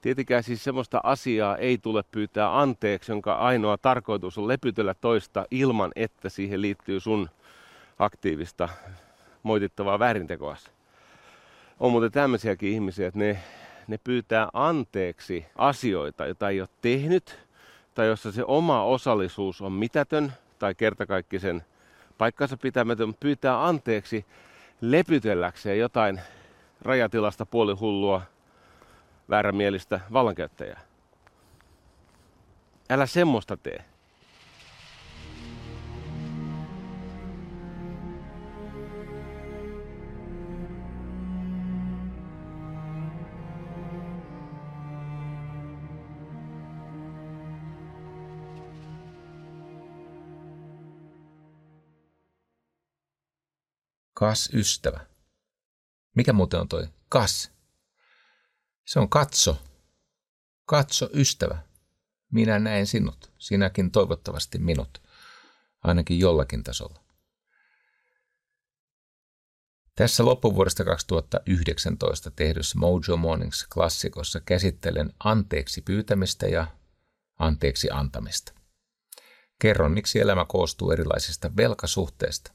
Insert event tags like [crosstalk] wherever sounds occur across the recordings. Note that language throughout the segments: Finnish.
Tietenkään siis semmoista asiaa ei tule pyytää anteeksi, jonka ainoa tarkoitus on lepytellä toista ilman, että siihen liittyy sun aktiivista moitittavaa väärintekoa. On muuten tämmöisiäkin ihmisiä, että ne, ne pyytää anteeksi asioita, joita ei ole tehnyt, tai jossa se oma osallisuus on mitätön tai kertakaikkisen paikkansa pitämätön, pyytää anteeksi lepytelläkseen jotain rajatilasta puolihullua väärämielistä vallankäyttäjää. Älä semmoista tee. Kas ystävä. Mikä muuten on toi kas? Se on katso. Katso ystävä. Minä näen sinut. Sinäkin toivottavasti minut. Ainakin jollakin tasolla. Tässä loppuvuodesta 2019 tehdyssä Mojo Mornings klassikossa käsittelen anteeksi pyytämistä ja anteeksi antamista. Kerron, miksi elämä koostuu erilaisista velkasuhteista.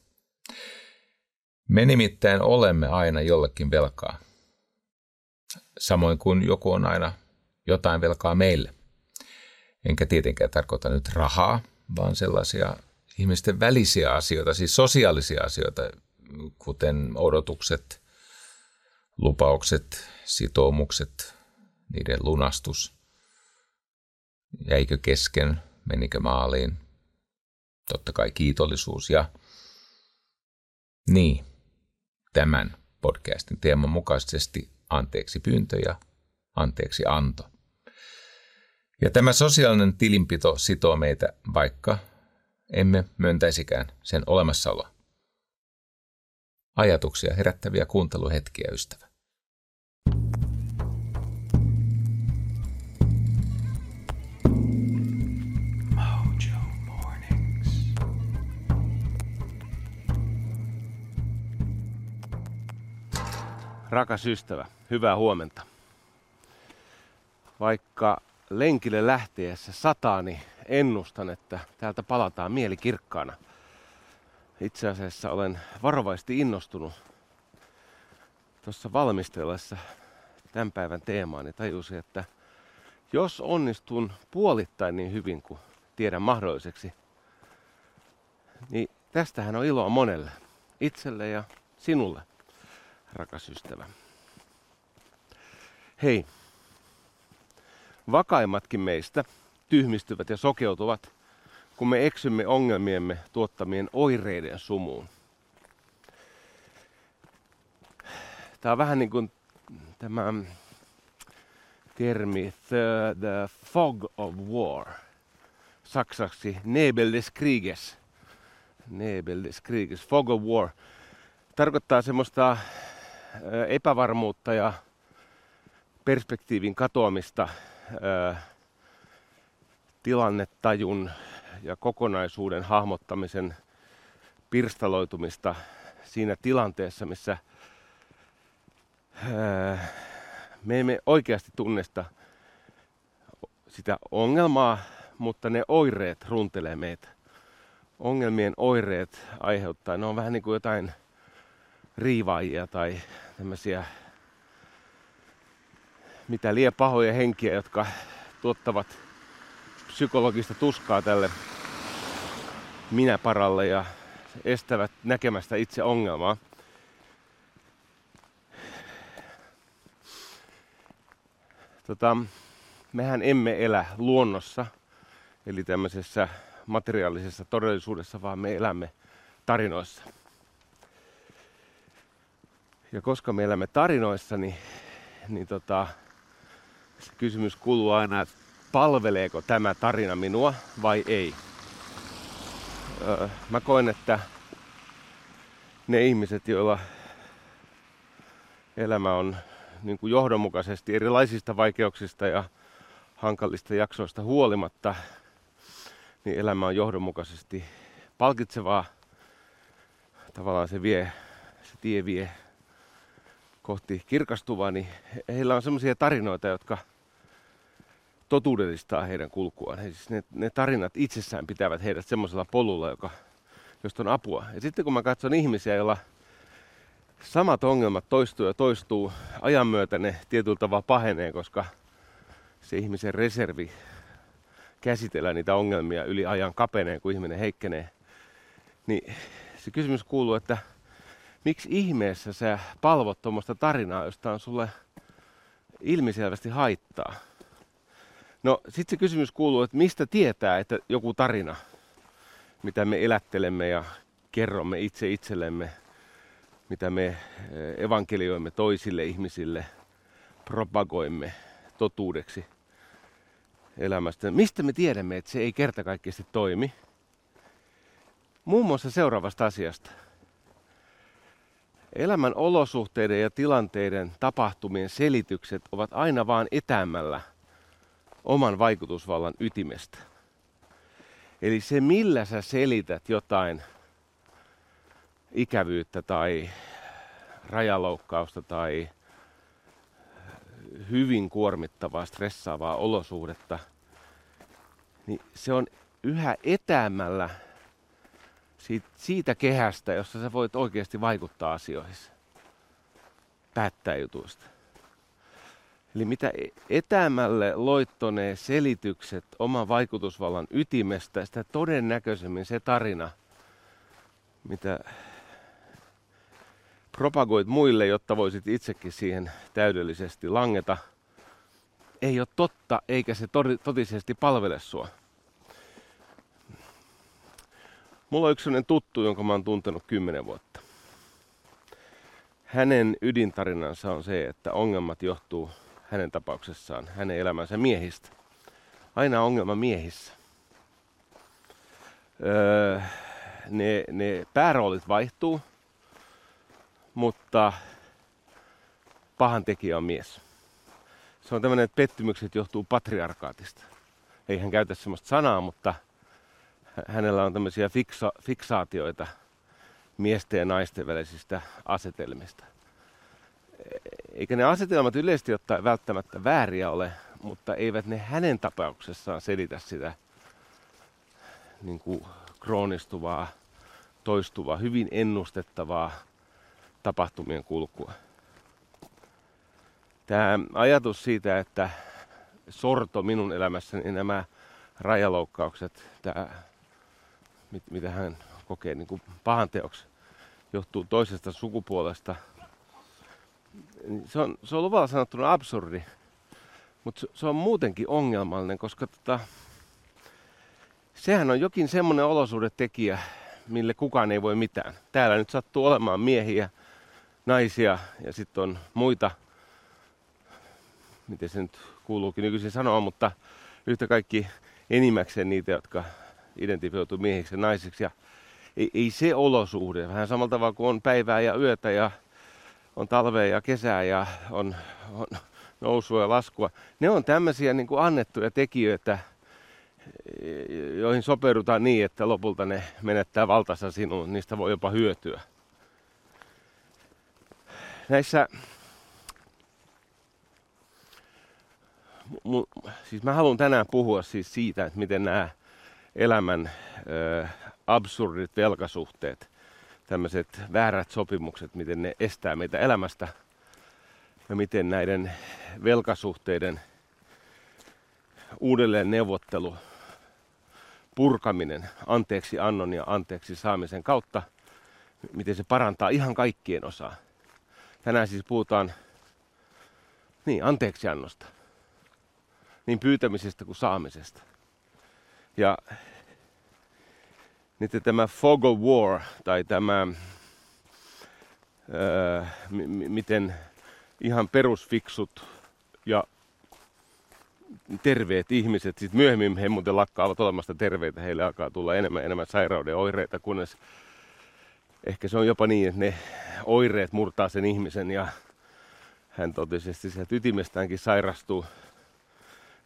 Me nimittäin olemme aina jollekin velkaa. Samoin kuin joku on aina jotain velkaa meille. Enkä tietenkään tarkoita nyt rahaa, vaan sellaisia ihmisten välisiä asioita, siis sosiaalisia asioita, kuten odotukset, lupaukset, sitoumukset, niiden lunastus. Jäikö kesken, menikö maaliin, totta kai kiitollisuus ja niin, tämän podcastin teeman mukaisesti anteeksi pyyntö ja anteeksi anto. Ja tämä sosiaalinen tilinpito sitoo meitä, vaikka emme myöntäisikään sen olemassaoloa. Ajatuksia herättäviä kuunteluhetkiä, ystävä. Rakas ystävä, hyvää huomenta. Vaikka lenkille lähtiessä sataa, niin ennustan, että täältä palataan mieli kirkkaana. Itse asiassa olen varovasti innostunut tuossa valmistellessa tämän päivän teemaan, niin tajusin, että jos onnistun puolittain niin hyvin kuin tiedän mahdolliseksi, niin tästähän on iloa monelle, itselle ja sinulle rakas ystävä. Hei, vakaimmatkin meistä tyhmistyvät ja sokeutuvat, kun me eksymme ongelmiemme tuottamien oireiden sumuun. Tämä on vähän niin kuin tämä termi the, the fog of war. Saksaksi Nebel des Krieges. Nebel des Krieges, fog of war. Tarkoittaa semmoista epävarmuutta ja perspektiivin katoamista, tilannetajun ja kokonaisuuden hahmottamisen pirstaloitumista siinä tilanteessa, missä me emme oikeasti tunnista sitä ongelmaa, mutta ne oireet runtelee meitä. Ongelmien oireet aiheuttaa, ne on vähän niin kuin jotain riivaajia tai tämmöisiä mitä liian pahoja henkiä, jotka tuottavat psykologista tuskaa tälle minäparalle ja estävät näkemästä itse ongelmaa. Tota, mehän emme elä luonnossa, eli tämmöisessä materiaalisessa todellisuudessa, vaan me elämme tarinoissa. Ja koska me elämme tarinoissa, niin, niin tota, se kysymys kuuluu aina, että palveleeko tämä tarina minua vai ei. Öö, mä koen, että ne ihmiset, joilla elämä on niin kuin johdonmukaisesti erilaisista vaikeuksista ja hankalista jaksoista huolimatta, niin elämä on johdonmukaisesti palkitsevaa. Tavallaan se vie, se tie vie kohti kirkastuvaa, niin heillä on semmoisia tarinoita, jotka totuudellistaa heidän kulkuaan. He, siis ne, ne tarinat itsessään pitävät heidät semmoisella polulla, joka, josta on apua. Ja sitten kun mä katson ihmisiä, joilla samat ongelmat toistuu ja toistuu, ajan myötä ne tietyllä tavalla pahenee, koska se ihmisen reservi käsitellä niitä ongelmia yli ajan kapenee, kun ihminen heikkenee. Niin se kysymys kuuluu, että miksi ihmeessä sä palvot tuommoista tarinaa, josta on sulle ilmiselvästi haittaa? No sitten se kysymys kuuluu, että mistä tietää, että joku tarina, mitä me elättelemme ja kerromme itse itsellemme, mitä me eh, evankelioimme toisille ihmisille, propagoimme totuudeksi elämästä. Mistä me tiedämme, että se ei kertakaikkisesti toimi? Muun muassa seuraavasta asiasta. Elämän olosuhteiden ja tilanteiden tapahtumien selitykset ovat aina vaan etämällä oman vaikutusvallan ytimestä. Eli se, millä sä selität jotain ikävyyttä tai rajaloukkausta tai hyvin kuormittavaa, stressaavaa olosuhdetta, niin se on yhä etäämällä siitä, siitä kehästä, jossa sä voit oikeasti vaikuttaa asioihin. Päättää jutuista. Eli mitä etäämälle loittonee selitykset oman vaikutusvallan ytimestä, sitä todennäköisemmin se tarina, mitä propagoit muille, jotta voisit itsekin siihen täydellisesti langeta, ei ole totta eikä se totisesti palvele sua. Mulla on yksi sellainen tuttu, jonka mä oon tuntenut kymmenen vuotta. Hänen ydintarinansa on se, että ongelmat johtuu hänen tapauksessaan, hänen elämänsä miehistä. Aina ongelma miehissä. Öö, ne, ne pääroolit vaihtuu, mutta pahan tekijä on mies. Se on tämmöinen, että pettymykset johtuu patriarkaatista. Ei hän käytä semmoista sanaa, mutta hänellä on tämmöisiä fiksa, fiksaatioita miesten ja naisten välisistä asetelmista. Eikä ne asetelmat yleisesti ottaen välttämättä vääriä ole, mutta eivät ne hänen tapauksessaan selitä sitä niin kuin kroonistuvaa, toistuvaa, hyvin ennustettavaa tapahtumien kulkua. Tämä ajatus siitä, että sorto minun elämässäni, nämä rajaloukkaukset, tämä, mitä hän kokee niin kuin pahanteoksi, johtuu toisesta sukupuolesta. Se on, se on luvalla sanottuna absurdi, mutta se on muutenkin ongelmallinen, koska tota, sehän on jokin semmoinen olosuhdetekijä, mille kukaan ei voi mitään. Täällä nyt sattuu olemaan miehiä, naisia ja sitten on muita, miten se nyt kuuluukin nykyisin sanoa, mutta yhtä kaikki enimmäkseen niitä, jotka identifioituu miehiksi ja naisiksi. Ja ei, ei se olosuhde, vähän samalla tavalla kuin on päivää ja yötä ja on talvea ja kesää ja on, on nousua ja laskua. Ne on tämmöisiä niin kuin annettuja tekijöitä, joihin sopeudutaan niin, että lopulta ne menettää valtansa sinuun. Niistä voi jopa hyötyä näissä, mu, siis mä haluan tänään puhua siis siitä, että miten nämä elämän ö, absurdit velkasuhteet, tämmöiset väärät sopimukset, miten ne estää meitä elämästä ja miten näiden velkasuhteiden uudelleen neuvottelu, purkaminen anteeksi annon ja anteeksi saamisen kautta, miten se parantaa ihan kaikkien osaa. Tänään siis puhutaan niin, anteeksiannosta. Niin pyytämisestä kuin saamisesta. Ja nyt tämä fog of war, tai tämä, öö, m- miten ihan perusfiksut ja terveet ihmiset, sitten myöhemmin he muuten lakkaavat olemasta terveitä, heille alkaa tulla enemmän enemmän sairauden oireita, kunnes ehkä se on jopa niin, että ne oireet murtaa sen ihmisen ja hän totisesti sieltä ytimestäänkin sairastuu,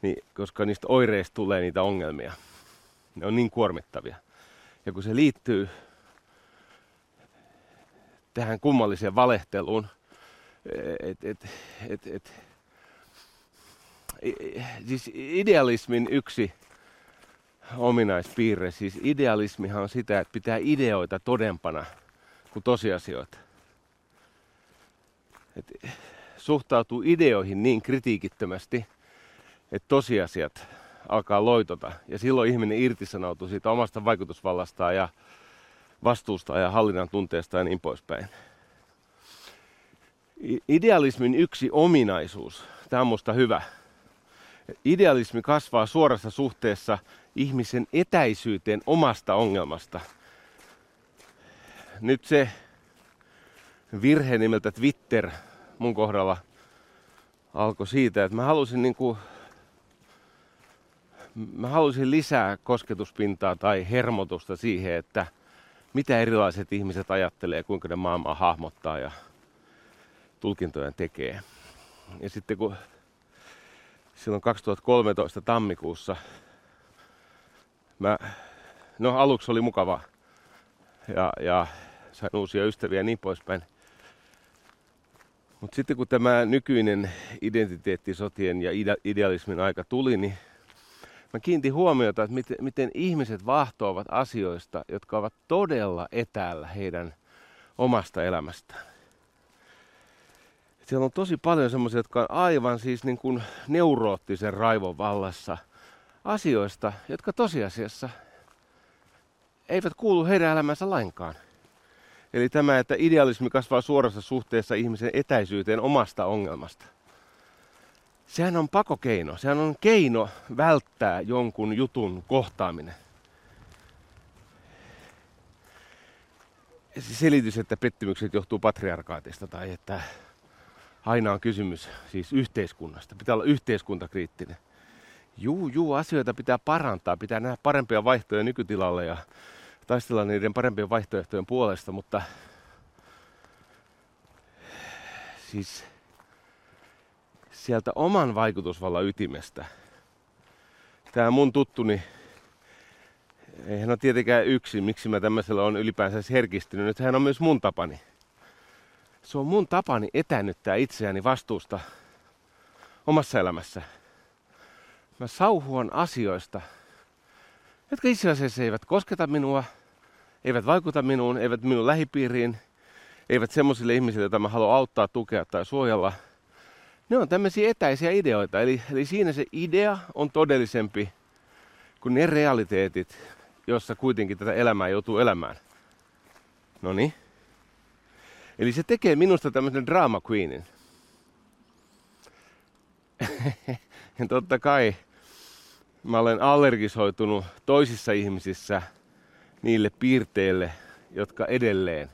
niin, koska niistä oireista tulee niitä ongelmia. Ne on niin kuormittavia. Ja kun se liittyy tähän kummalliseen valehteluun, että et, et, et, siis idealismin yksi ominaispiirre, siis idealismihan on sitä, että pitää ideoita todempana kuin tosiasioita. Et suhtautuu ideoihin niin kritiikittömästi, että tosiasiat alkaa loitota. Ja silloin ihminen irtisanoutuu siitä omasta vaikutusvallastaan ja vastuusta ja hallinnan tunteesta ja niin poispäin. Idealismin yksi ominaisuus, tämä on musta hyvä. Idealismi kasvaa suorassa suhteessa ihmisen etäisyyteen omasta ongelmasta. Nyt se virhe nimeltä Twitter mun kohdalla alkoi siitä, että mä halusin niin kuin mä halusin lisää kosketuspintaa tai hermotusta siihen, että mitä erilaiset ihmiset ajattelee, kuinka ne maailmaa hahmottaa ja tulkintoja tekee. Ja sitten kun silloin 2013 tammikuussa mä, no aluksi oli mukava ja, ja sain uusia ystäviä ja niin poispäin. Mutta sitten kun tämä nykyinen identiteettisotien ja idealismin aika tuli, niin mä kiinnitin huomiota, että miten, miten ihmiset vahtoavat asioista, jotka ovat todella etäällä heidän omasta elämästään. Siellä on tosi paljon semmoisia, jotka on aivan siis niin kuin neuroottisen raivon vallassa asioista, jotka tosiasiassa eivät kuulu heidän elämänsä lainkaan. Eli tämä, että idealismi kasvaa suorassa suhteessa ihmisen etäisyyteen omasta ongelmasta – sehän on pakokeino. Sehän on keino välttää jonkun jutun kohtaaminen. Selitys, että pettymykset johtuu patriarkaatista tai että aina on kysymys siis yhteiskunnasta. Pitää olla yhteiskuntakriittinen. Juu, juu, asioita pitää parantaa, pitää nähdä parempia vaihtoehtoja nykytilalle ja taistella niiden parempien vaihtoehtojen puolesta, mutta siis sieltä oman vaikutusvallan ytimestä. Tämä mun tuttuni, eihän ole tietenkään yksi, miksi mä tämmöisellä on ylipäänsä herkistynyt, että hän on myös mun tapani. Se on mun tapani etännyttää itseäni vastuusta omassa elämässä. Mä sauhuan asioista, jotka itse asiassa eivät kosketa minua, eivät vaikuta minuun, eivät minun lähipiiriin, eivät semmoisille ihmisille, joita mä haluan auttaa, tukea tai suojella – ne on tämmöisiä etäisiä ideoita. Eli, eli siinä se idea on todellisempi kuin ne realiteetit, jossa kuitenkin tätä elämää joutuu elämään. No niin. Eli se tekee minusta tämmöisen drama queenin. [laughs] ja totta kai mä olen allergisoitunut toisissa ihmisissä niille piirteille, jotka edelleen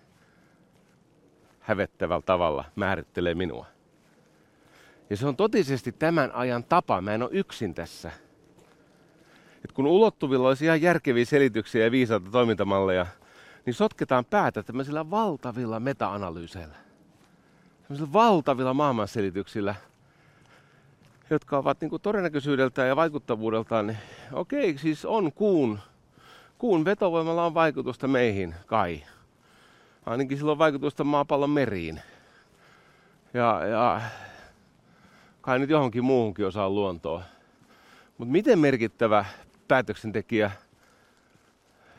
hävettävällä tavalla määrittelee minua. Ja se on totisesti tämän ajan tapa. Mä en ole yksin tässä. Et kun ulottuvilla olisi ihan järkeviä selityksiä ja viisaita toimintamalleja, niin sotketaan päätä tämmöisillä valtavilla meta-analyyseillä. Tämmöisillä valtavilla maailmanselityksillä, jotka ovat niin todennäköisyydeltään ja vaikuttavuudeltaan, niin okei, siis on kuun, kuun vetovoimalla on vaikutusta meihin, kai. Ainakin sillä on vaikutusta maapallon meriin. Ja, ja kai nyt johonkin muuhunkin osaan luontoa. Mutta miten merkittävä päätöksentekijä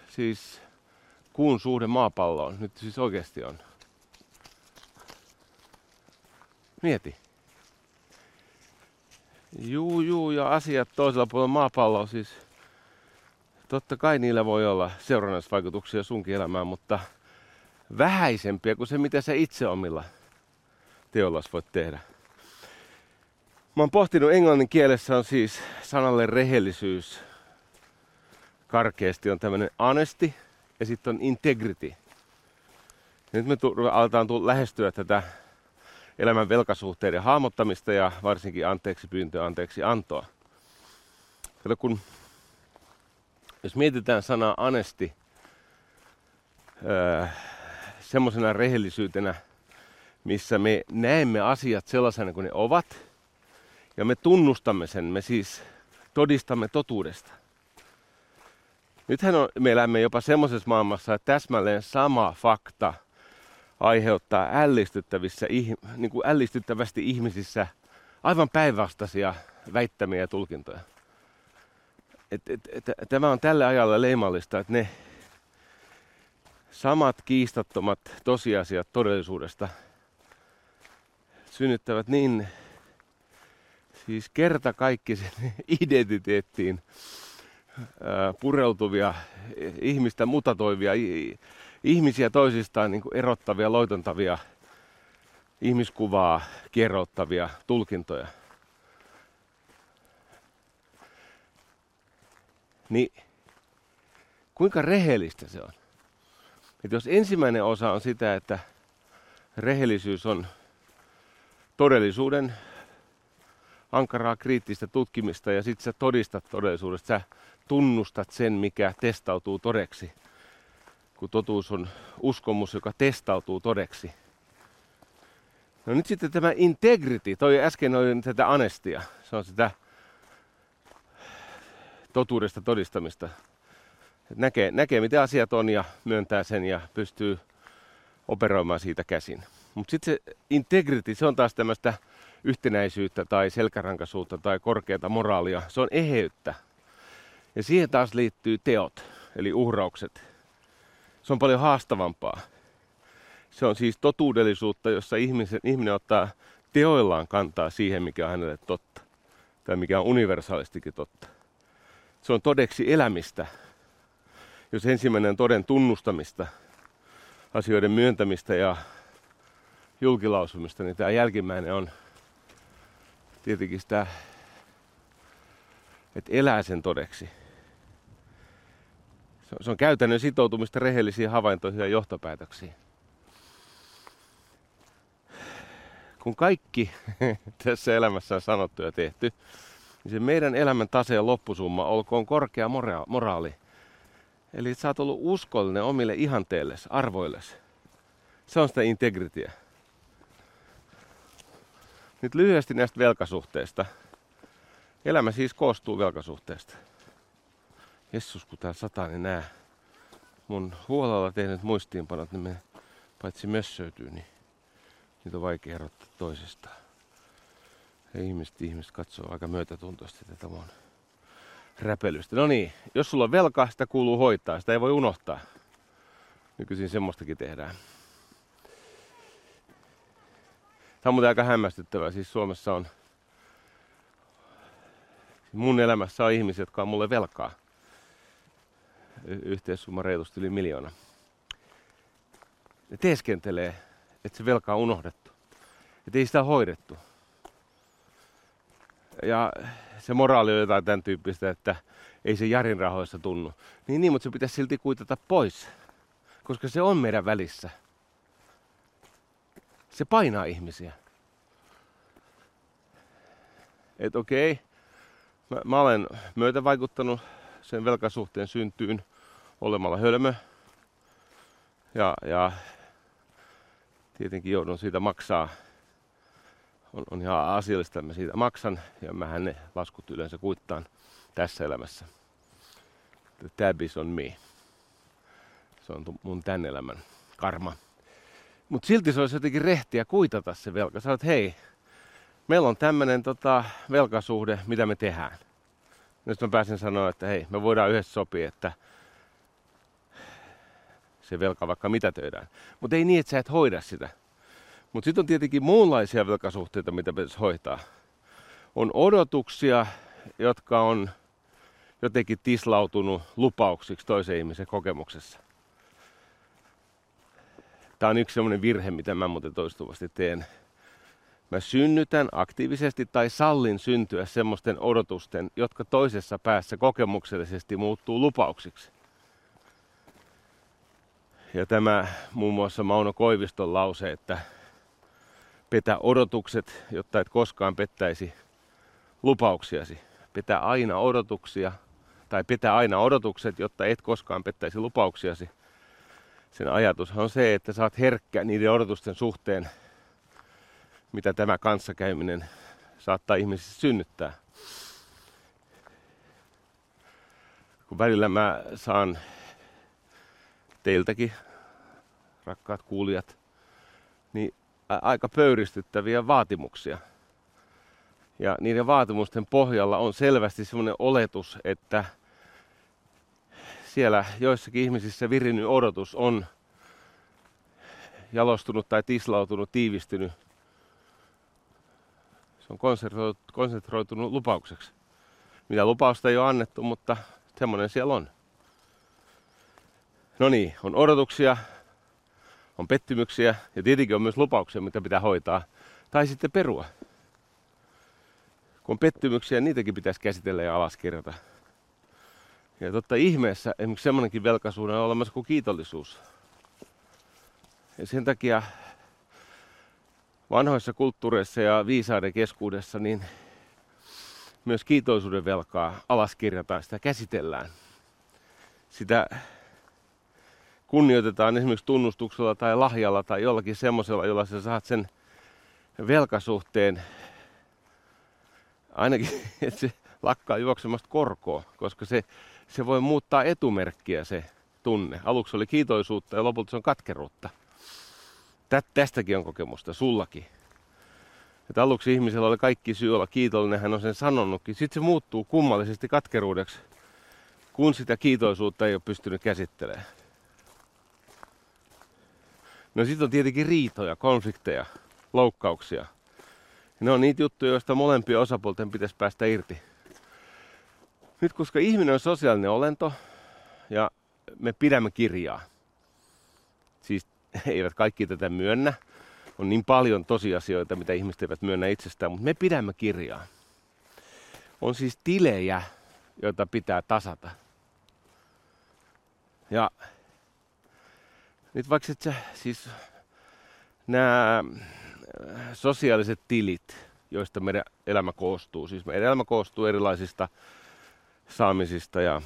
siis kuun suhde maapalloon nyt siis oikeasti on? Mieti. Juu, juu, ja asiat toisella puolella maapalloa siis totta kai niillä voi olla seurannaisvaikutuksia sunkin elämään, mutta vähäisempiä kuin se, mitä sä itse omilla teollas voit tehdä. Mä oon pohtinut englannin kielessä on siis sanalle rehellisyys. Karkeasti on tämmöinen honesty ja sitten on integrity. Nyt me tu- aletaan tu- lähestyä tätä elämän velkasuhteiden hahmottamista ja varsinkin anteeksi pyyntöä, anteeksi antoa. Kato, kun jos mietitään sanaa anesti öö, semmoisena rehellisyytenä, missä me näemme asiat sellaisena kuin ne ovat – ja me tunnustamme sen, me siis todistamme totuudesta. Nythän on, me elämme jopa semmoisessa maailmassa, että täsmälleen sama fakta aiheuttaa ällistyttävissä, niin kuin ällistyttävästi ihmisissä aivan päinvastaisia väittämiä ja tulkintoja. Et, et, et, tämä on tällä ajalla leimallista, että ne samat kiistattomat tosiasiat todellisuudesta synnyttävät niin siis kerta kaikki sen [laughs] identiteettiin pureutuvia, ihmistä mutatoivia, ihmisiä toisistaan niin erottavia, loitontavia, ihmiskuvaa kierrottavia tulkintoja. Niin kuinka rehellistä se on? Että jos ensimmäinen osa on sitä, että rehellisyys on todellisuuden ankaraa kriittistä tutkimista ja sitten sä todistat todellisuudesta, sä tunnustat sen, mikä testautuu todeksi, kun totuus on uskomus, joka testautuu todeksi. No nyt sitten tämä integrity, toi äsken oli tätä anestia, se on sitä totuudesta todistamista. Näkee, näkee, miten asiat on ja myöntää sen ja pystyy operoimaan siitä käsin. Mutta sitten se integrity, se on taas tämmöistä yhtenäisyyttä tai selkärankaisuutta tai korkeata moraalia. Se on eheyttä. Ja siihen taas liittyy teot, eli uhraukset. Se on paljon haastavampaa. Se on siis totuudellisuutta, jossa ihmisen, ihminen ottaa teoillaan kantaa siihen, mikä on hänelle totta. Tai mikä on universaalistikin totta. Se on todeksi elämistä. Jos ensimmäinen on toden tunnustamista, asioiden myöntämistä ja julkilausumista, niin tämä jälkimmäinen on tietenkin sitä, että elää sen todeksi. Se on käytännön sitoutumista rehellisiin havaintoihin ja johtopäätöksiin. Kun kaikki [laughs] tässä elämässä on sanottu ja tehty, niin se meidän elämän taseen loppusumma olkoon korkea moraali. Eli sä oot ollut uskollinen omille ihanteillesi, arvoillesi. Se on sitä integrityä. Nyt lyhyesti näistä velkasuhteista. Elämä siis koostuu velkasuhteesta. Jessus, kun tää sataa, niin nää mun huolella tehnyt muistiinpanot, niin me paitsi mössöytyy, niin niitä on vaikea erottaa toisistaan. Ja ihmiset, ihmiset katsoo aika myötätuntoisesti tätä mun räpelystä. No niin, jos sulla on velka, sitä kuuluu hoitaa, sitä ei voi unohtaa. Nykyisin semmoistakin tehdään. Tämä on muuten aika hämmästyttävää. Siis Suomessa on, mun elämässä on ihmisiä, jotka on mulle velkaa. Yhteissumma reilusti yli miljoona. Ne teeskentelee, että se velka on unohdettu. Että ei sitä hoidettu. Ja se moraali on jotain tämän tyyppistä, että ei se Jarin rahoissa tunnu. Niin, niin mutta se pitäisi silti kuitata pois, koska se on meidän välissä. Se painaa ihmisiä. Että okei, mä, mä olen vaikuttanut sen velkasuhteen syntyyn olemalla hölmö. Ja, ja tietenkin joudun siitä maksaa. On, on ihan asiallista, että mä siitä maksan ja mähän ne laskut yleensä kuittaan tässä elämässä. The tab is on me. Se on mun tän elämän karma. Mutta silti se olisi jotenkin rehtiä kuitata se velka. Sä oot, hei, meillä on tämmöinen tota, velkasuhde, mitä me tehdään. Nyt mä pääsin sanoa, että hei, me voidaan yhdessä sopia, että se velka vaikka mitä töidään. Mutta ei niin, että sä et hoida sitä. Mutta sitten on tietenkin muunlaisia velkasuhteita, mitä pitäisi hoitaa. On odotuksia, jotka on jotenkin tislautunut lupauksiksi toisen ihmisen kokemuksessa. Tämä on yksi sellainen virhe, mitä mä muuten toistuvasti teen. Mä synnytän aktiivisesti tai sallin syntyä semmoisten odotusten, jotka toisessa päässä kokemuksellisesti muuttuu lupauksiksi. Ja tämä muun muassa Mauno Koiviston lause, että petä odotukset, jotta et koskaan pettäisi lupauksiasi. Petä aina odotuksia, tai petä aina odotukset, jotta et koskaan pettäisi lupauksiasi sen ajatus on se, että oot herkkä niiden odotusten suhteen, mitä tämä kanssakäyminen saattaa ihmisissä synnyttää. Kun välillä mä saan teiltäkin, rakkaat kuulijat, niin aika pöyristyttäviä vaatimuksia. Ja niiden vaatimusten pohjalla on selvästi sellainen oletus, että siellä joissakin ihmisissä virinnyt odotus on jalostunut tai tislautunut, tiivistynyt. Se on konsentroitunut lupaukseksi. Mitä lupausta ei ole annettu, mutta semmoinen siellä on. No niin, on odotuksia, on pettymyksiä ja tietenkin on myös lupauksia, mitä pitää hoitaa. Tai sitten perua. Kun on pettymyksiä, niitäkin pitäisi käsitellä ja alaskirjata. Ja totta ihmeessä esimerkiksi semmoinenkin velkaisuuden on olemassa kuin kiitollisuus. Ja sen takia vanhoissa kulttuureissa ja viisaiden keskuudessa niin myös kiitollisuuden velkaa alaskirjataan, sitä käsitellään. Sitä kunnioitetaan esimerkiksi tunnustuksella tai lahjalla tai jollakin semmoisella, jolla sä saat sen velkasuhteen ainakin, [laughs] että se lakkaa juoksemasta korkoa, koska se, se voi muuttaa etumerkkiä se tunne. Aluksi oli kiitoisuutta ja lopulta se on katkeruutta. Tä, tästäkin on kokemusta, sullakin. Että aluksi ihmisellä oli kaikki syy olla kiitollinen, hän on sen sanonutkin. Sitten se muuttuu kummallisesti katkeruudeksi, kun sitä kiitoisuutta ei ole pystynyt käsittelemään. No sitten on tietenkin riitoja, konflikteja, loukkauksia. Ne on niitä juttuja, joista molempia osapuolten pitäisi päästä irti. Nyt koska ihminen on sosiaalinen olento ja me pidämme kirjaa, siis [laughs] eivät kaikki tätä myönnä, on niin paljon tosiasioita, mitä ihmiset eivät myönnä itsestään, mutta me pidämme kirjaa. On siis tilejä, joita pitää tasata. Ja nyt vaikka että siis nämä sosiaaliset tilit, joista meidän elämä koostuu. Siis meidän elämä koostuu erilaisista saamisista ja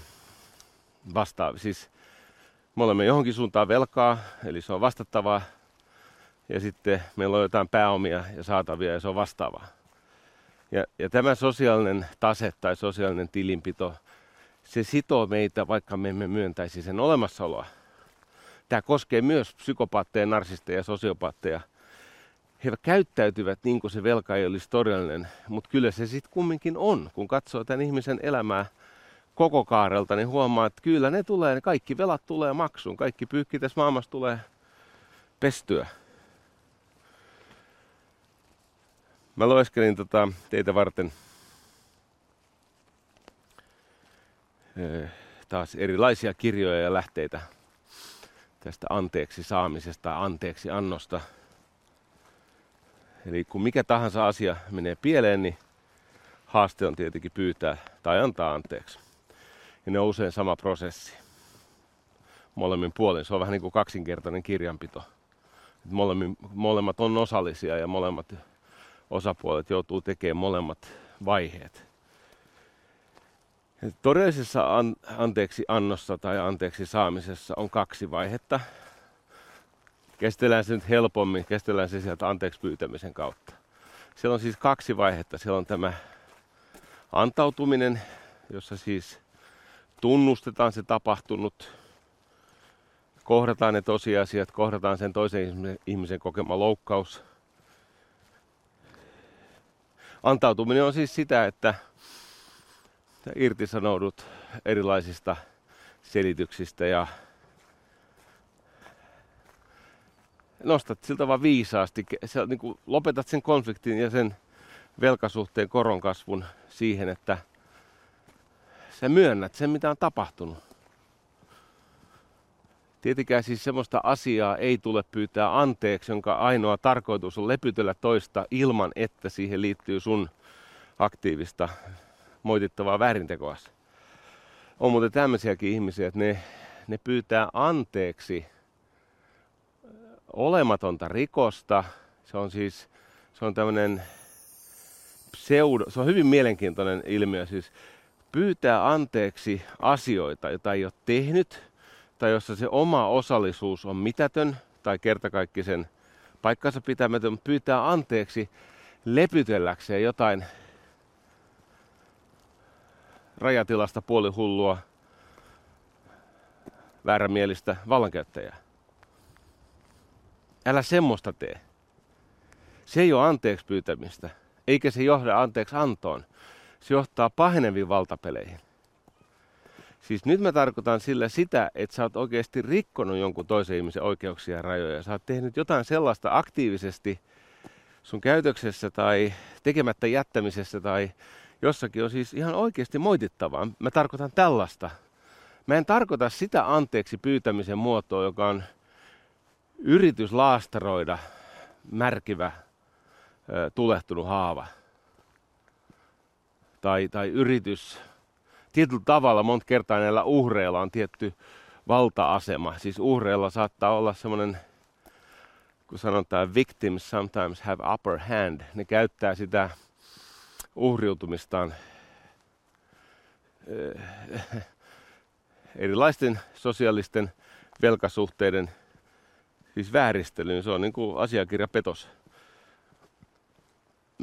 vastaavista. Siis me olemme johonkin suuntaan velkaa, eli se on vastattavaa. Ja sitten meillä on jotain pääomia ja saatavia ja se on vastaavaa. Ja, ja tämä sosiaalinen tase tai sosiaalinen tilinpito, se sitoo meitä, vaikka me emme myöntäisi sen olemassaoloa. Tämä koskee myös psykopaatteja, narsisteja ja sosiopaatteja – he käyttäytyvät niin kuin se velka ei olisi todellinen, mutta kyllä se sitten kumminkin on. Kun katsoo tämän ihmisen elämää koko kaarelta, niin huomaa, että kyllä ne tulee, ne kaikki velat tulee maksuun, kaikki pyykki tässä maailmassa tulee pestyä. Mä loiskelin tota teitä varten taas erilaisia kirjoja ja lähteitä tästä anteeksi saamisesta, anteeksi annosta – Eli kun mikä tahansa asia menee pieleen, niin haaste on tietenkin pyytää tai antaa anteeksi. Ja ne on usein sama prosessi. Molemmin puolin. Se on vähän niin kuin kaksinkertainen kirjanpito. Molemmin, molemmat on osallisia ja molemmat osapuolet joutuu tekemään molemmat vaiheet. Ja todellisessa an, anteeksi annossa tai anteeksi saamisessa on kaksi vaihetta käsitellään se nyt helpommin, käsitellään se sieltä anteeksi pyytämisen kautta. Siellä on siis kaksi vaihetta. Siellä on tämä antautuminen, jossa siis tunnustetaan se tapahtunut, kohdataan ne tosiasiat, kohdataan sen toisen ihmisen kokema loukkaus. Antautuminen on siis sitä, että irtisanoudut erilaisista selityksistä ja nostat siltä vaan viisaasti, niin kuin lopetat sen konfliktin ja sen velkasuhteen koronkasvun siihen, että sä myönnät sen, mitä on tapahtunut. Tietenkään siis semmoista asiaa ei tule pyytää anteeksi, jonka ainoa tarkoitus on lepytellä toista ilman, että siihen liittyy sun aktiivista moitittavaa väärintekoa. On muuten tämmöisiäkin ihmisiä, että ne, ne pyytää anteeksi – olematonta rikosta. Se on siis se on tämmöinen pseudo, se on hyvin mielenkiintoinen ilmiö. Siis pyytää anteeksi asioita, joita ei ole tehnyt, tai jossa se oma osallisuus on mitätön tai kertakaikkisen paikkansa pitämätön, pyytää anteeksi lepytelläkseen jotain rajatilasta puolihullua, väärämielistä vallankäyttäjää. Älä semmoista tee. Se ei ole anteeksi pyytämistä. eikä se johda anteeksi antoon. Se johtaa paheneviin valtapeleihin. Siis nyt mä tarkoitan sillä sitä, että sä oot oikeasti rikkonut jonkun toisen ihmisen oikeuksia ja rajoja. Sä oot tehnyt jotain sellaista aktiivisesti sun käytöksessä tai tekemättä jättämisessä tai jossakin on siis ihan oikeasti moitittavaa. Mä tarkoitan tällaista. Mä en tarkoita sitä anteeksi pyytämisen muotoa, joka on yritys laastaroida märkivä, tulehtunut haava. Tai, tai yritys, tietyllä tavalla monta kertaa näillä uhreilla on tietty valta-asema. Siis uhreilla saattaa olla semmoinen, kun sanotaan victims sometimes have upper hand, ne käyttää sitä uhriutumistaan erilaisten sosiaalisten velkasuhteiden siis vääristelyyn. Se on niin kuin asiakirjapetos.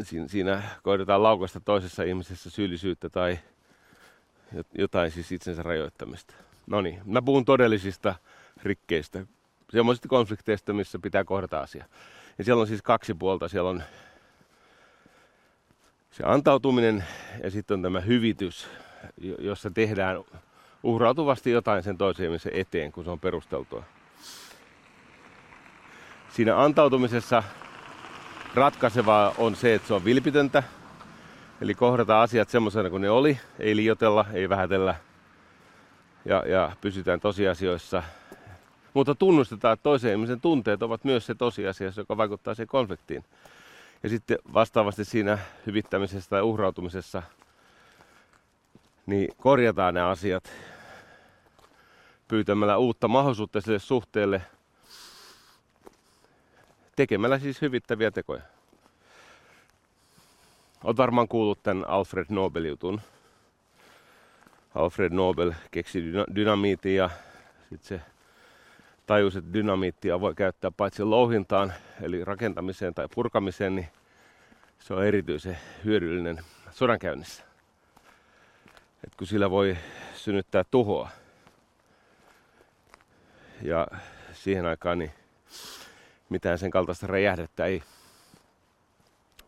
Siinä, siinä koitetaan laukasta toisessa ihmisessä syyllisyyttä tai jotain siis itsensä rajoittamista. No niin, mä puhun todellisista rikkeistä, semmoisista konflikteista, missä pitää kohdata asia. Ja siellä on siis kaksi puolta. Siellä on se antautuminen ja sitten on tämä hyvitys, jossa tehdään uhrautuvasti jotain sen toisen ihmisen eteen, kun se on perusteltua. Siinä antautumisessa ratkaisevaa on se, että se on vilpitöntä. Eli kohdata asiat semmoisena kuin ne oli, ei liotella, ei vähätellä ja, ja pysytään tosiasioissa. Mutta tunnustetaan, että toisen ihmisen tunteet ovat myös se tosiasia, joka vaikuttaa siihen konfliktiin. Ja sitten vastaavasti siinä hyvittämisessä tai uhrautumisessa, niin korjataan ne asiat pyytämällä uutta mahdollisuutta sille suhteelle, tekemällä siis hyvittäviä tekoja. Olet varmaan kuullut tämän Alfred Nobel-jutun. Alfred Nobel keksi dyna- dynamiitin ja sitten se tajusi, että dynamiittia voi käyttää paitsi louhintaan, eli rakentamiseen tai purkamiseen, niin se on erityisen hyödyllinen sodankäynnissä. Et kun sillä voi synnyttää tuhoa. Ja siihen aikaan niin mitään sen kaltaista räjähdettä ei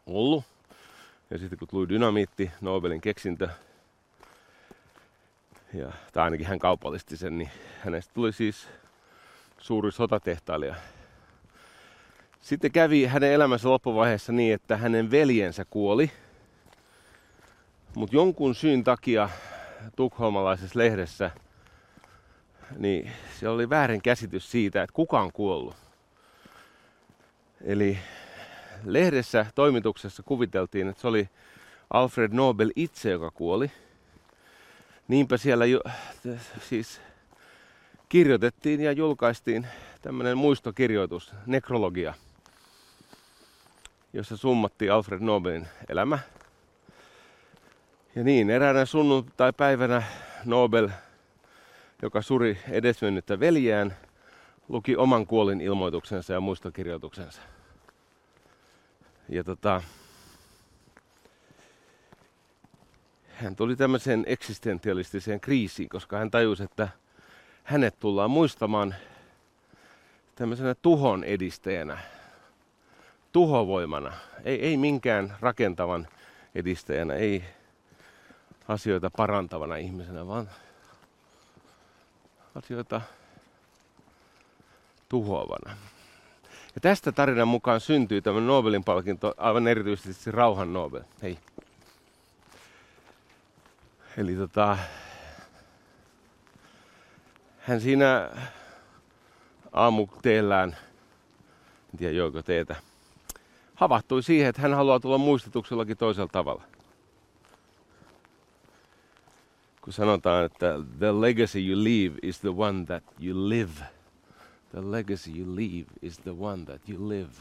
ollut. Ja sitten kun tuli dynamiitti, Nobelin keksintö, ja, tai ainakin hän kaupallisti sen, niin hänestä tuli siis suuri sotatehtailija. Sitten kävi hänen elämänsä loppuvaiheessa niin, että hänen veljensä kuoli. Mutta jonkun syyn takia tukholmalaisessa lehdessä, niin se oli väärin käsitys siitä, että kuka on kuollut. Eli lehdessä toimituksessa kuviteltiin, että se oli Alfred Nobel itse, joka kuoli. Niinpä siellä ju, siis kirjoitettiin ja julkaistiin tämmöinen muistokirjoitus, nekrologia, jossa summattiin Alfred Nobelin elämä. Ja niin, eräänä sunnuntai-päivänä Nobel, joka suri edesmennyttä veljään, luki oman kuolin ilmoituksensa ja muistokirjoituksensa. Ja tota, hän tuli tämmöiseen eksistentialistiseen kriisiin, koska hän tajusi, että hänet tullaan muistamaan tämmöisenä tuhon edistäjänä, tuhovoimana, ei, ei minkään rakentavan edistäjänä, ei asioita parantavana ihmisenä, vaan asioita tuhoavana. Ja tästä tarinan mukaan syntyy tämä Nobelin palkinto, aivan erityisesti rauhan Nobel. Hei. Eli tota, hän siinä aamuteellään, en tiedä joiko teetä, havahtui siihen, että hän haluaa tulla muistetuksellakin toisella tavalla. Kun sanotaan, että the legacy you leave is the one that you live – The legacy you leave is the one that you live.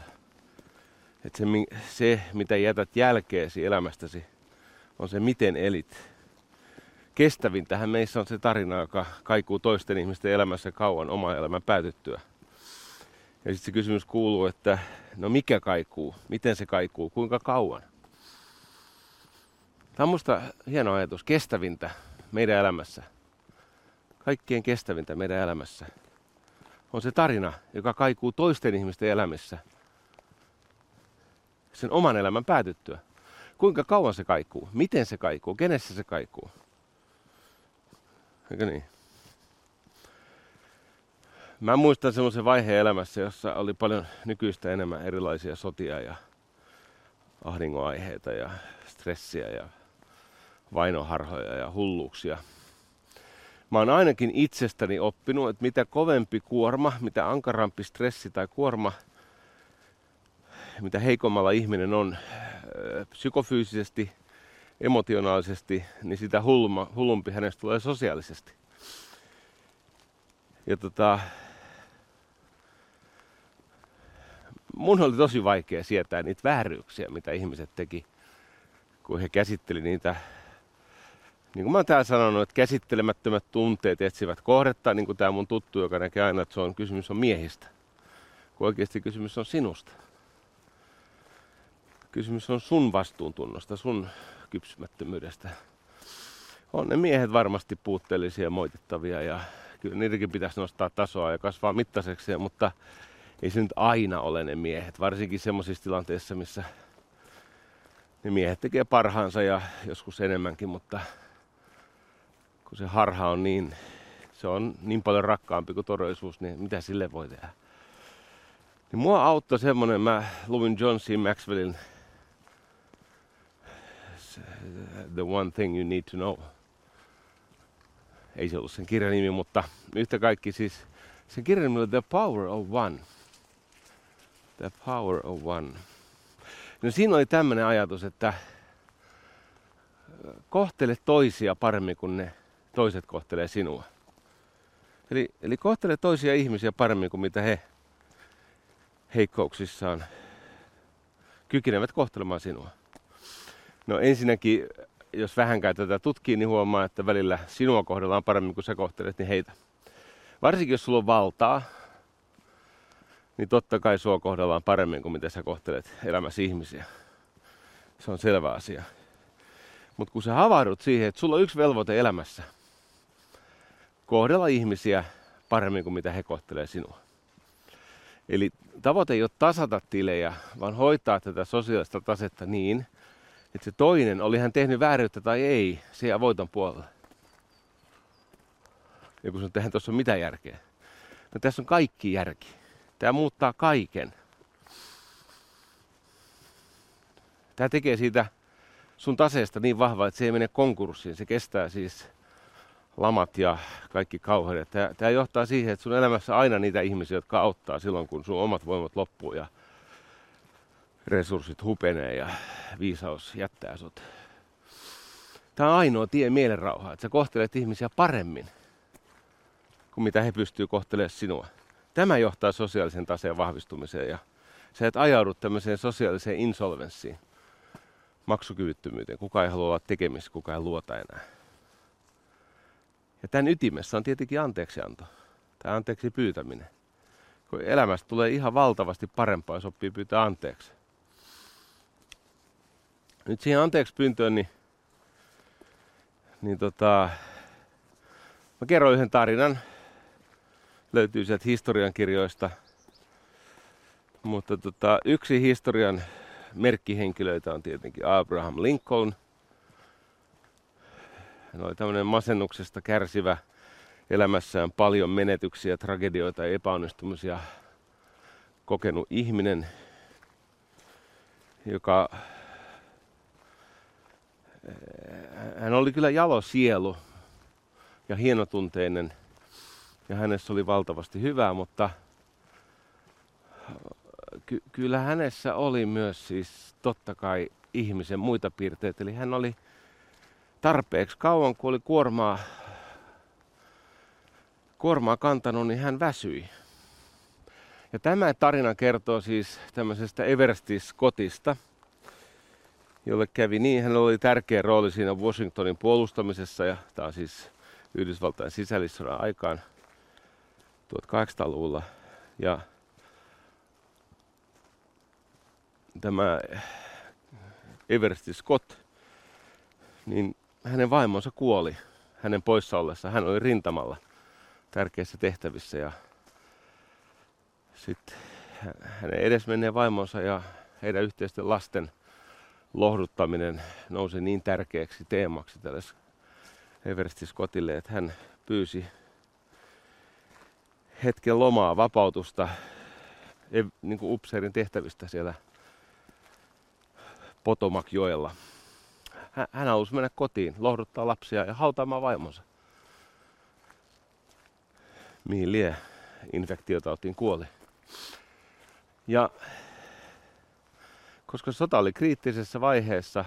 Et se, se, mitä jätät jälkeesi elämästäsi, on se, miten elit. Kestävintähän meissä on se tarina, joka kaikuu toisten ihmisten elämässä kauan oma elämän päätyttyä. Ja sitten se kysymys kuuluu, että no mikä kaikuu, miten se kaikuu, kuinka kauan. Tämä on musta hieno ajatus, kestävintä meidän elämässä. Kaikkien kestävintä meidän elämässä on se tarina, joka kaikuu toisten ihmisten elämässä sen oman elämän päätyttyä. Kuinka kauan se kaikuu? Miten se kaikuu? Kenessä se kaikuu? Eikö niin? Mä muistan semmoisen vaiheen elämässä, jossa oli paljon nykyistä enemmän erilaisia sotia ja ahdingonaiheita ja stressiä ja vainoharhoja ja hulluuksia. Mä oon ainakin itsestäni oppinut, että mitä kovempi kuorma, mitä ankarampi stressi tai kuorma, mitä heikommalla ihminen on psykofyysisesti, emotionaalisesti, niin sitä hulma, hullumpi hänestä tulee sosiaalisesti. Ja tota, mun oli tosi vaikea sietää niitä vääryyksiä, mitä ihmiset teki, kun he käsitteli niitä niin kuin mä oon täällä sanonut, että käsittelemättömät tunteet etsivät kohdetta, niin kuin tämä mun tuttu, joka näkee aina, että se on kysymys on miehistä. Kun oikeasti kysymys on sinusta. Kysymys on sun vastuuntunnosta, sun kypsymättömyydestä. On ne miehet varmasti puutteellisia ja moitittavia ja kyllä niitäkin pitäisi nostaa tasoa ja kasvaa mittaiseksi, mutta ei se nyt aina ole ne miehet, varsinkin semmoisissa tilanteissa, missä ne miehet tekee parhaansa ja joskus enemmänkin, mutta kun se harha on niin, se on niin paljon rakkaampi kuin todellisuus, niin mitä sille voi tehdä? Niin mua auttoi semmonen, mä luin John C. Maxwellin The One Thing You Need to Know. Ei se ollut sen kirjan nimi, mutta yhtä kaikki siis sen kirjan nimi oli The Power of One. The Power of One. No siinä oli tämmöinen ajatus, että kohtele toisia paremmin kuin ne toiset kohtelee sinua. Eli, eli kohtele toisia ihmisiä paremmin kuin mitä he heikkouksissaan kykenevät kohtelemaan sinua. No ensinnäkin, jos vähänkään tätä tutkii, niin huomaa, että välillä sinua kohdellaan paremmin kuin sä kohtelet niin heitä. Varsinkin jos sulla on valtaa, niin totta kai sua kohdellaan paremmin kuin mitä sä kohtelet elämässä ihmisiä. Se on selvä asia. Mutta kun sä havahdut siihen, että sulla on yksi velvoite elämässä – kohdella ihmisiä paremmin kuin mitä he kohtelee sinua. Eli tavoite ei ole tasata tilejä, vaan hoitaa tätä sosiaalista tasetta niin, että se toinen, oli hän tehnyt vääryyttä tai ei, se jää voiton puolelle. Kun sun tehdään tuossa mitä järkeä? No tässä on kaikki järki. Tämä muuttaa kaiken. Tämä tekee siitä sun taseesta niin vahva, että se ei mene konkurssiin. Se kestää siis lamat ja kaikki kauheudet. Tämä, tämä johtaa siihen, että sun elämässä aina niitä ihmisiä, jotka auttaa silloin, kun sun omat voimat loppuu ja resurssit hupenee ja viisaus jättää sut. Tämä on ainoa tie mielenrauhaa, että sä kohtelet ihmisiä paremmin kuin mitä he pystyy kohtelemaan sinua. Tämä johtaa sosiaalisen taseen vahvistumiseen ja sä et ajaudu tämmöiseen sosiaaliseen insolvenssiin, maksukyvyttömyyteen. Kuka ei halua olla tekemistä, kuka ei luota enää. Ja tämän ytimessä on tietenkin anteeksianto, tai anteeksi pyytäminen. Kun elämästä tulee ihan valtavasti parempaa, jos oppii pyytää anteeksi. Nyt siihen anteeksi pyyntöön, niin, niin tota, mä kerron yhden tarinan. Löytyy sieltä historiankirjoista. Mutta tota, yksi historian merkkihenkilöitä on tietenkin Abraham Lincoln – hän oli tämmöinen masennuksesta kärsivä elämässään paljon menetyksiä, tragedioita ja epäonnistumisia kokenut ihminen, joka hän oli kyllä jalo sielu ja hienotunteinen ja hänessä oli valtavasti hyvää, mutta ky- kyllä hänessä oli myös siis totta kai ihmisen muita piirteitä. Eli hän oli tarpeeksi kauan, kun oli kuormaa, kuormaa kantanut, niin hän väsyi. Ja tämä tarina kertoo siis tämmöisestä Eversti Scottista, jolle kävi niin, hän oli tärkeä rooli siinä Washingtonin puolustamisessa, ja tämä on siis Yhdysvaltain sisällissodan aikaan 1800-luvulla. Ja tämä Eversti Scott, niin hänen vaimonsa kuoli hänen poissa ollessa. Hän oli rintamalla tärkeissä tehtävissä ja sitten hänen edesmenneen vaimonsa ja heidän yhteisten lasten lohduttaminen nousi niin tärkeäksi teemaksi tälle Eversti Scottille, että hän pyysi hetken lomaa, vapautusta niin kuin upseerin tehtävistä siellä Potomakjoella. Hän halusi mennä kotiin, lohduttaa lapsia ja hautaamaan vaimonsa. Mihin lie infektiotautiin kuoli. Ja koska sota oli kriittisessä vaiheessa,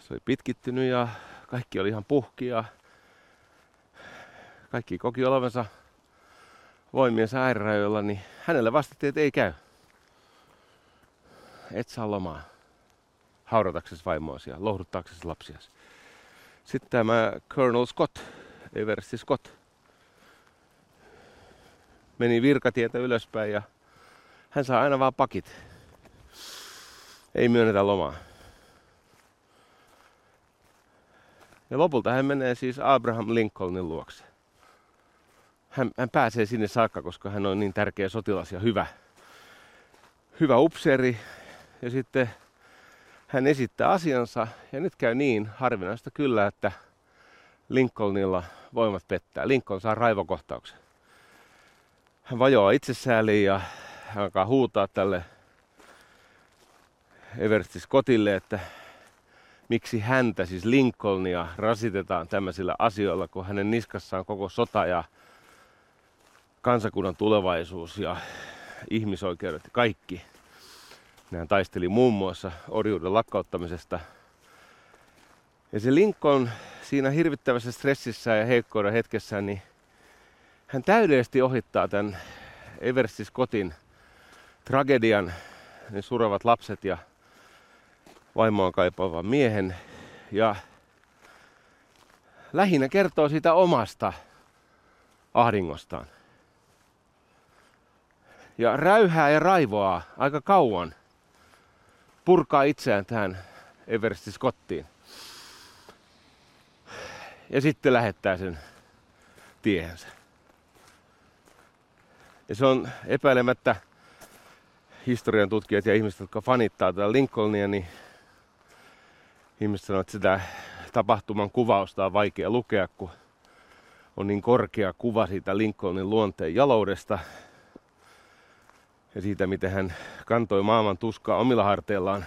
se oli pitkittynyt ja kaikki oli ihan puhkia. Kaikki koki olevansa voimiensa äärirajoilla, niin hänelle vastattiin, että ei käy. Et saa lomaa haudataksesi vaimoasi ja lohduttaaksesi lapsiasi. Sitten tämä Colonel Scott, Eversti Scott, meni virkatietä ylöspäin ja hän saa aina vaan pakit. Ei myönnetä lomaa. Ja lopulta hän menee siis Abraham Lincolnin luokse. Hän, hän pääsee sinne saakka, koska hän on niin tärkeä sotilas ja hyvä, hyvä upseeri. Ja sitten hän esittää asiansa ja nyt käy niin harvinaista kyllä, että Lincolnilla voimat pettää. Lincoln saa raivokohtauksen. Hän vajoaa itsesääliin ja hän alkaa huutaa tälle Eversti Scottille, että miksi häntä, siis Lincolnia, rasitetaan tämmöisillä asioilla, kun hänen niskassaan koko sota ja kansakunnan tulevaisuus ja ihmisoikeudet ja kaikki. Hän taisteli muun muassa orjuuden lakkauttamisesta. Ja se Lincoln siinä hirvittävässä stressissä ja heikkouden hetkessä, niin hän täydellisesti ohittaa tämän Eversti Scottin tragedian, ne surevat lapset ja vaimoaan kaipaavan miehen. Ja lähinnä kertoo siitä omasta ahdingostaan. Ja räyhää ja raivoaa aika kauan. Purkaa itseään tähän Everesti Scottiin. Ja sitten lähettää sen tiehensä. Ja se on epäilemättä historian tutkijat ja ihmiset, jotka fanittaa tätä Lincolnia, niin ihmiset sanoo, että sitä tapahtuman kuvausta on vaikea lukea, kun on niin korkea kuva siitä Lincolnin luonteen jaloudesta ja siitä, miten hän kantoi maailman tuskaa omilla harteillaan,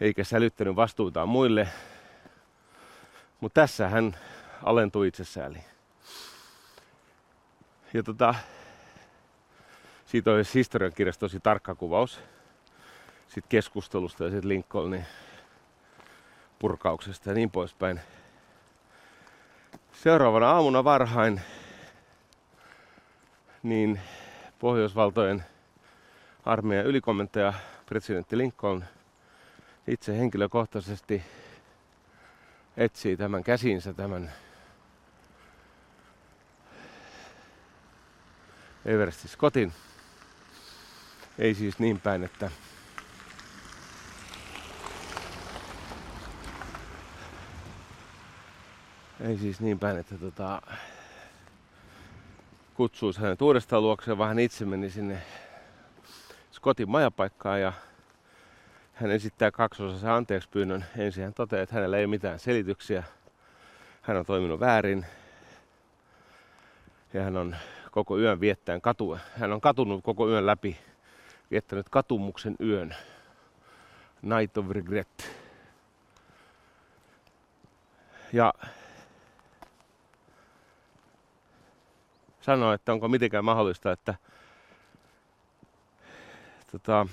eikä sälyttänyt vastuutaan muille. Mutta tässä hän alentui itsesääliin. Ja tota, siitä on historiankirjassa tosi tarkka kuvaus sit keskustelusta ja sitten Lincolnin purkauksesta ja niin poispäin. Seuraavana aamuna varhain niin Pohjoisvaltojen armeijan ylikomentaja presidentti Lincoln itse henkilökohtaisesti etsii tämän käsinsä tämän Everesti Scottin. Ei siis niin päin, että Ei siis niin päin, että tota, kutsuisi hänet uudestaan luokseen, vaan hän itse meni sinne Scottin majapaikkaan ja hän esittää kaksosaisen anteeksi pyynnön. Ensin hän toteaa, että hänellä ei ole mitään selityksiä. Hän on toiminut väärin. Ja hän on koko yön viettäen katu. Hän on katunut koko yön läpi, viettänyt katumuksen yön. Night of Regret. Ja sanoa, että onko mitenkään mahdollista, että tota,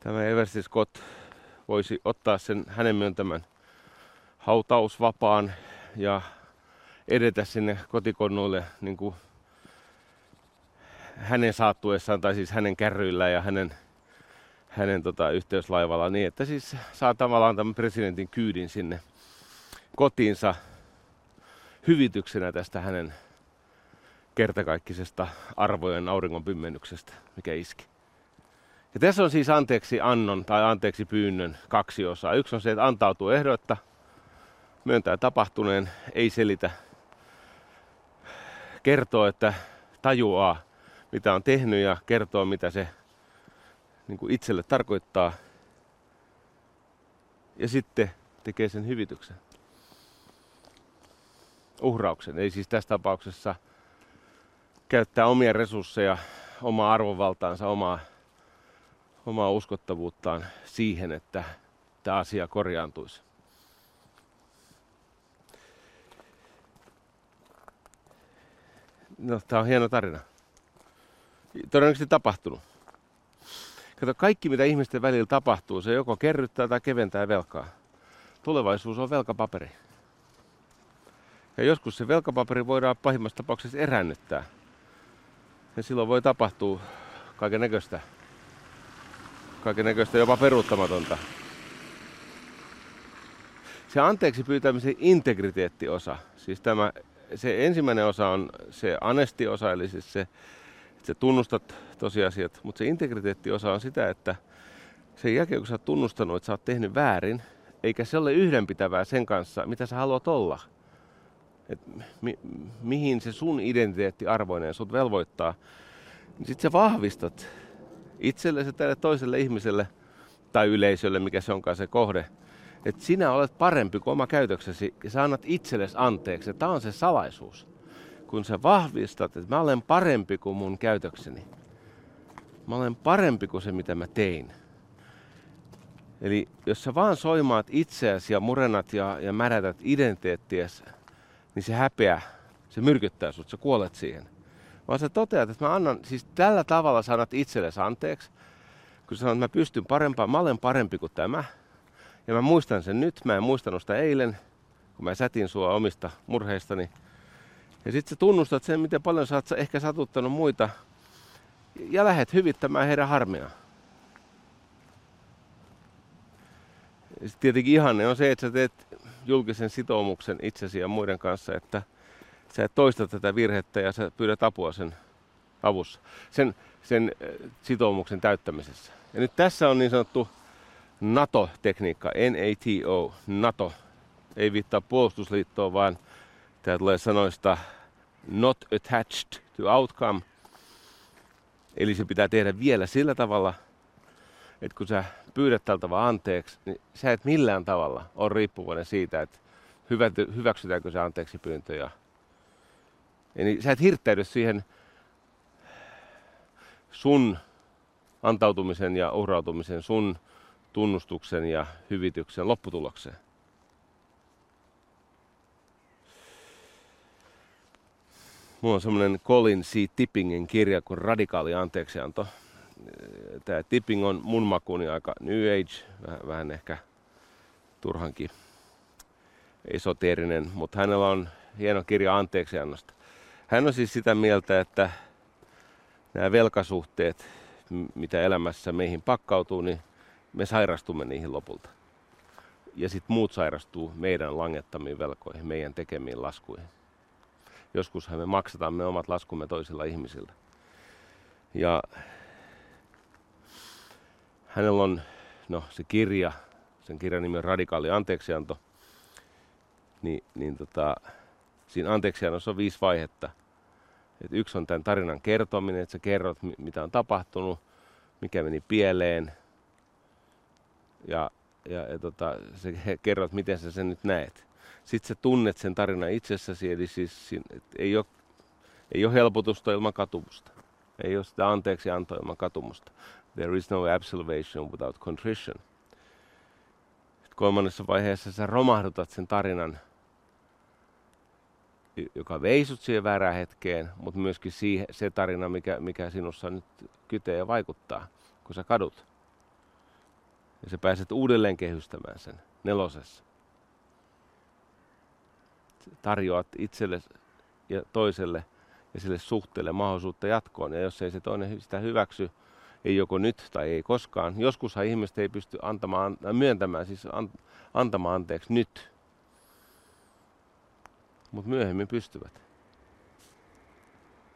tämä Eversti Scott voisi ottaa sen hänen myöntämän hautausvapaan ja edetä sinne kotikonnuille niin kuin hänen saattuessaan tai siis hänen kärryillä ja hänen, hänen tota, yhteyslaivalla niin, että siis saa tavallaan tämän presidentin kyydin sinne kotiinsa hyvityksenä tästä hänen kertakaikkisesta arvojen auringon pimmennyksestä, mikä iski. Ja tässä on siis anteeksi annon tai anteeksi pyynnön kaksi osaa. Yksi on se, että antautuu ehdoitta, myöntää tapahtuneen, ei selitä, kertoo, että tajuaa, mitä on tehnyt ja kertoo, mitä se niin kuin itselle tarkoittaa. Ja sitten tekee sen hyvityksen. Uhrauksen. Ei siis tässä tapauksessa käyttää omia resursseja, omaa arvovaltaansa, omaa, omaa uskottavuuttaan siihen, että tämä asia korjaantuisi. No, tämä on hieno tarina. Todennäköisesti tapahtunut. Kato, kaikki mitä ihmisten välillä tapahtuu, se joko kerryttää tai keventää velkaa. Tulevaisuus on velkapaperi. Ja joskus se velkapaperi voidaan pahimmassa tapauksessa erännyttää. Ja silloin voi tapahtua kaiken näköistä. Kaiken näköistä jopa peruuttamatonta. Se anteeksi pyytämisen integriteettiosa, siis tämä, se ensimmäinen osa on se anestiosa, eli siis se, että tunnustat tosiasiat, mutta se integriteettiosa on sitä, että sen jälkeen kun sä oot tunnustanut, että sä oot tehnyt väärin, eikä se ole yhdenpitävää sen kanssa, mitä sä haluat olla. Et mi, mihin se sun identiteetti arvoinen sut velvoittaa, niin sit sä vahvistat itsellesi tälle toiselle ihmiselle tai yleisölle, mikä se onkaan se kohde, että sinä olet parempi kuin oma käytöksesi ja sä annat itsellesi anteeksi. Tämä on se salaisuus. Kun sä vahvistat, että mä olen parempi kuin mun käytökseni. Mä olen parempi kuin se, mitä mä tein. Eli jos sä vaan soimaat itseäsi ja murenat ja, ja märätät identiteettiäsi, niin se häpeä, se myrkyttää sut, sä kuolet siihen. Vaan sä toteat, että mä annan, siis tällä tavalla sanat itsellesi anteeksi, kun sä sanot, että mä pystyn parempaan, mä olen parempi kuin tämä. Ja mä muistan sen nyt, mä en muistanut sitä eilen, kun mä sätin sua omista murheistani. Ja sitten sä tunnustat sen, miten paljon sä oot ehkä satuttanut muita ja lähdet hyvittämään heidän harmiaan. Sitten tietenkin ihanne on se, että sä teet julkisen sitoumuksen itsesi ja muiden kanssa, että sä et toista tätä virhettä ja sä pyydät apua sen avussa, sen, sen sitoumuksen täyttämisessä. Ja nyt tässä on niin sanottu NATO-tekniikka, NATO, NATO. Ei viittaa puolustusliittoon, vaan tämä tulee sanoista not attached to outcome. Eli se pitää tehdä vielä sillä tavalla, että kun sä vaan anteeksi, niin sä et millään tavalla ole riippuvainen siitä, että hyväksytäänkö se anteeksi pyyntö. Ja, Eli sä et hirttäydy siihen sun antautumisen ja uhrautumisen, sun tunnustuksen ja hyvityksen lopputulokseen. Mulla on semmoinen Colin C. Tippingin kirja kuin Radikaali anteeksianto. Tämä Tipping on mun makuuni aika New Age, vähän, vähän ehkä turhankin esoteerinen, mutta hänellä on hieno kirja anteeksiannosta. Hän on siis sitä mieltä, että nämä velkasuhteet, mitä elämässä meihin pakkautuu, niin me sairastumme niihin lopulta. Ja sitten muut sairastuu meidän langettamiin velkoihin, meidän tekemiin laskuihin. Joskushan me maksataan me omat laskumme toisilla ihmisillä. Ja hänellä on no, se kirja, sen kirjan nimi on Radikaali anteeksianto. Niin, niin tota, siinä anteeksiannossa on viisi vaihetta. Et yksi on tämän tarinan kertominen, että sä kerrot, mitä on tapahtunut, mikä meni pieleen, ja, ja, ja tota, sä kerrot, miten sä sen nyt näet. Sitten sä tunnet sen tarinan itsessäsi, eli siis ei ole, ei ole helpotusta ilman katumusta. Ei ole sitä anteeksi antoa ilman katumusta. There is no absolvation without contrition. Sitten kolmannessa vaiheessa sä romahdutat sen tarinan, joka veisut siihen väärään hetkeen, mutta myöskin siihen, se tarina, mikä, mikä sinussa nyt kytee ja vaikuttaa, kun sä kadut. Ja sä pääset uudelleen kehystämään sen nelosessa. Tarjoat itselle ja toiselle ja sille suhteelle mahdollisuutta jatkoon. Ja jos ei se toinen sitä hyväksy, ei joko nyt tai ei koskaan. Joskushan ihmiset ei pysty antamaan, myöntämään, siis antamaan anteeksi nyt. Mutta myöhemmin pystyvät.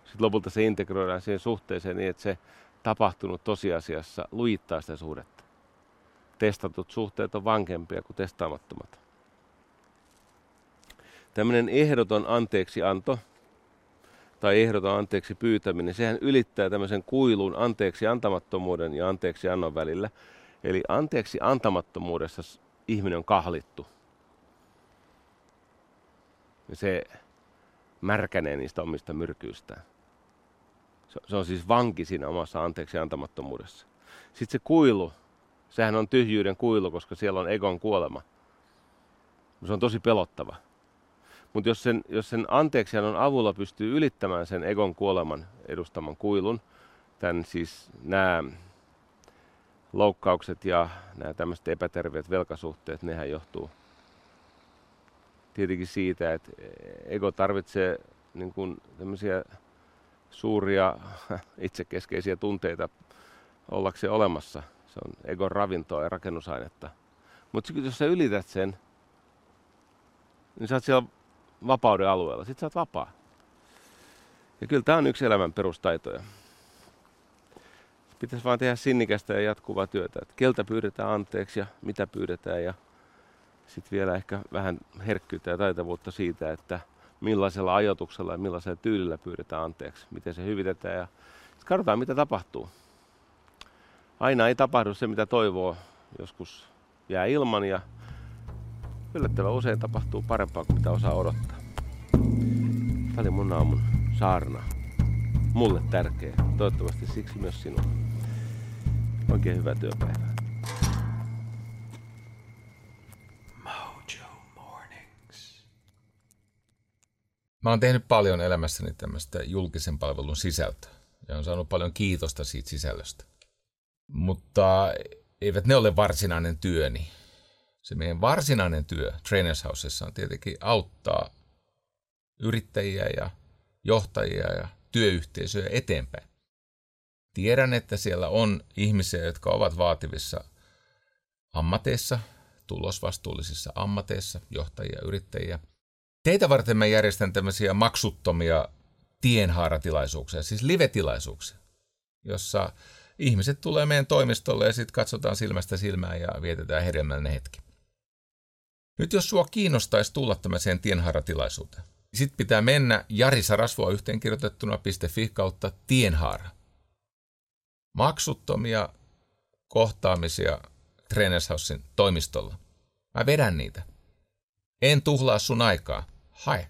Sitten lopulta se integroidaan siihen suhteeseen niin, että se tapahtunut tosiasiassa lujittaa sitä suhdetta testatut suhteet on vankempia kuin testaamattomat. Tämmöinen ehdoton anteeksianto tai ehdoton anteeksi pyytäminen, sehän ylittää tämmöisen kuilun anteeksi antamattomuuden ja anteeksi annon välillä. Eli anteeksi antamattomuudessa ihminen on kahlittu. Ja se märkänee niistä omista myrkyistään. Se on siis vanki siinä omassa anteeksi antamattomuudessa. Sitten se kuilu, sehän on tyhjyyden kuilu, koska siellä on egon kuolema. Se on tosi pelottava. Mutta jos sen, jos sen anteeksiannon avulla pystyy ylittämään sen egon kuoleman edustaman kuilun, tämän siis nämä loukkaukset ja nämä tämmöiset epäterveet velkasuhteet, nehän johtuu tietenkin siitä, että ego tarvitsee niin kuin tämmöisiä suuria [laughs] itsekeskeisiä tunteita ollakseen olemassa. Se on egon ravintoa ja rakennusainetta. Mutta jos sä ylität sen, niin sä oot siellä vapauden alueella. Sitten sä oot vapaa. Ja kyllä tämä on yksi elämän perustaitoja. Pitäisi vaan tehdä sinnikästä ja jatkuvaa työtä. Että keltä pyydetään anteeksi ja mitä pyydetään. Ja sitten vielä ehkä vähän herkkyyttä ja taitavuutta siitä, että millaisella ajatuksella ja millaisella tyylillä pyydetään anteeksi. Miten se hyvitetään ja sitten katsotaan mitä tapahtuu. Aina ei tapahdu se mitä toivoo. Joskus jää ilman ja yllättävän usein tapahtuu parempaa kuin mitä osaa odottaa. Tämä oli mun aamun saarna. Mulle tärkeä. Toivottavasti siksi myös sinulle. Oikein hyvää työpäivää. Mä oon tehnyt paljon elämässäni tämmöistä julkisen palvelun sisältöä ja on saanut paljon kiitosta siitä sisällöstä. Mutta eivät ne ole varsinainen työni se meidän varsinainen työ Trainers Housessa on tietenkin auttaa yrittäjiä ja johtajia ja työyhteisöjä eteenpäin. Tiedän, että siellä on ihmisiä, jotka ovat vaativissa ammateissa, tulosvastuullisissa ammateissa, johtajia, yrittäjiä. Teitä varten mä järjestän tämmöisiä maksuttomia tienhaaratilaisuuksia, siis live-tilaisuuksia, jossa ihmiset tulee meidän toimistolle ja sitten katsotaan silmästä silmään ja vietetään hedelmällinen hetki. Nyt jos sua kiinnostaisi tulla tämmöiseen tienhaaratilaisuuteen, niin sitten pitää mennä Jari Sarasvoa yhteenkirjoitettuna.fi kautta tienhaara. Maksuttomia kohtaamisia Trainershousein toimistolla. Mä vedän niitä. En tuhlaa sun aikaa. Hae.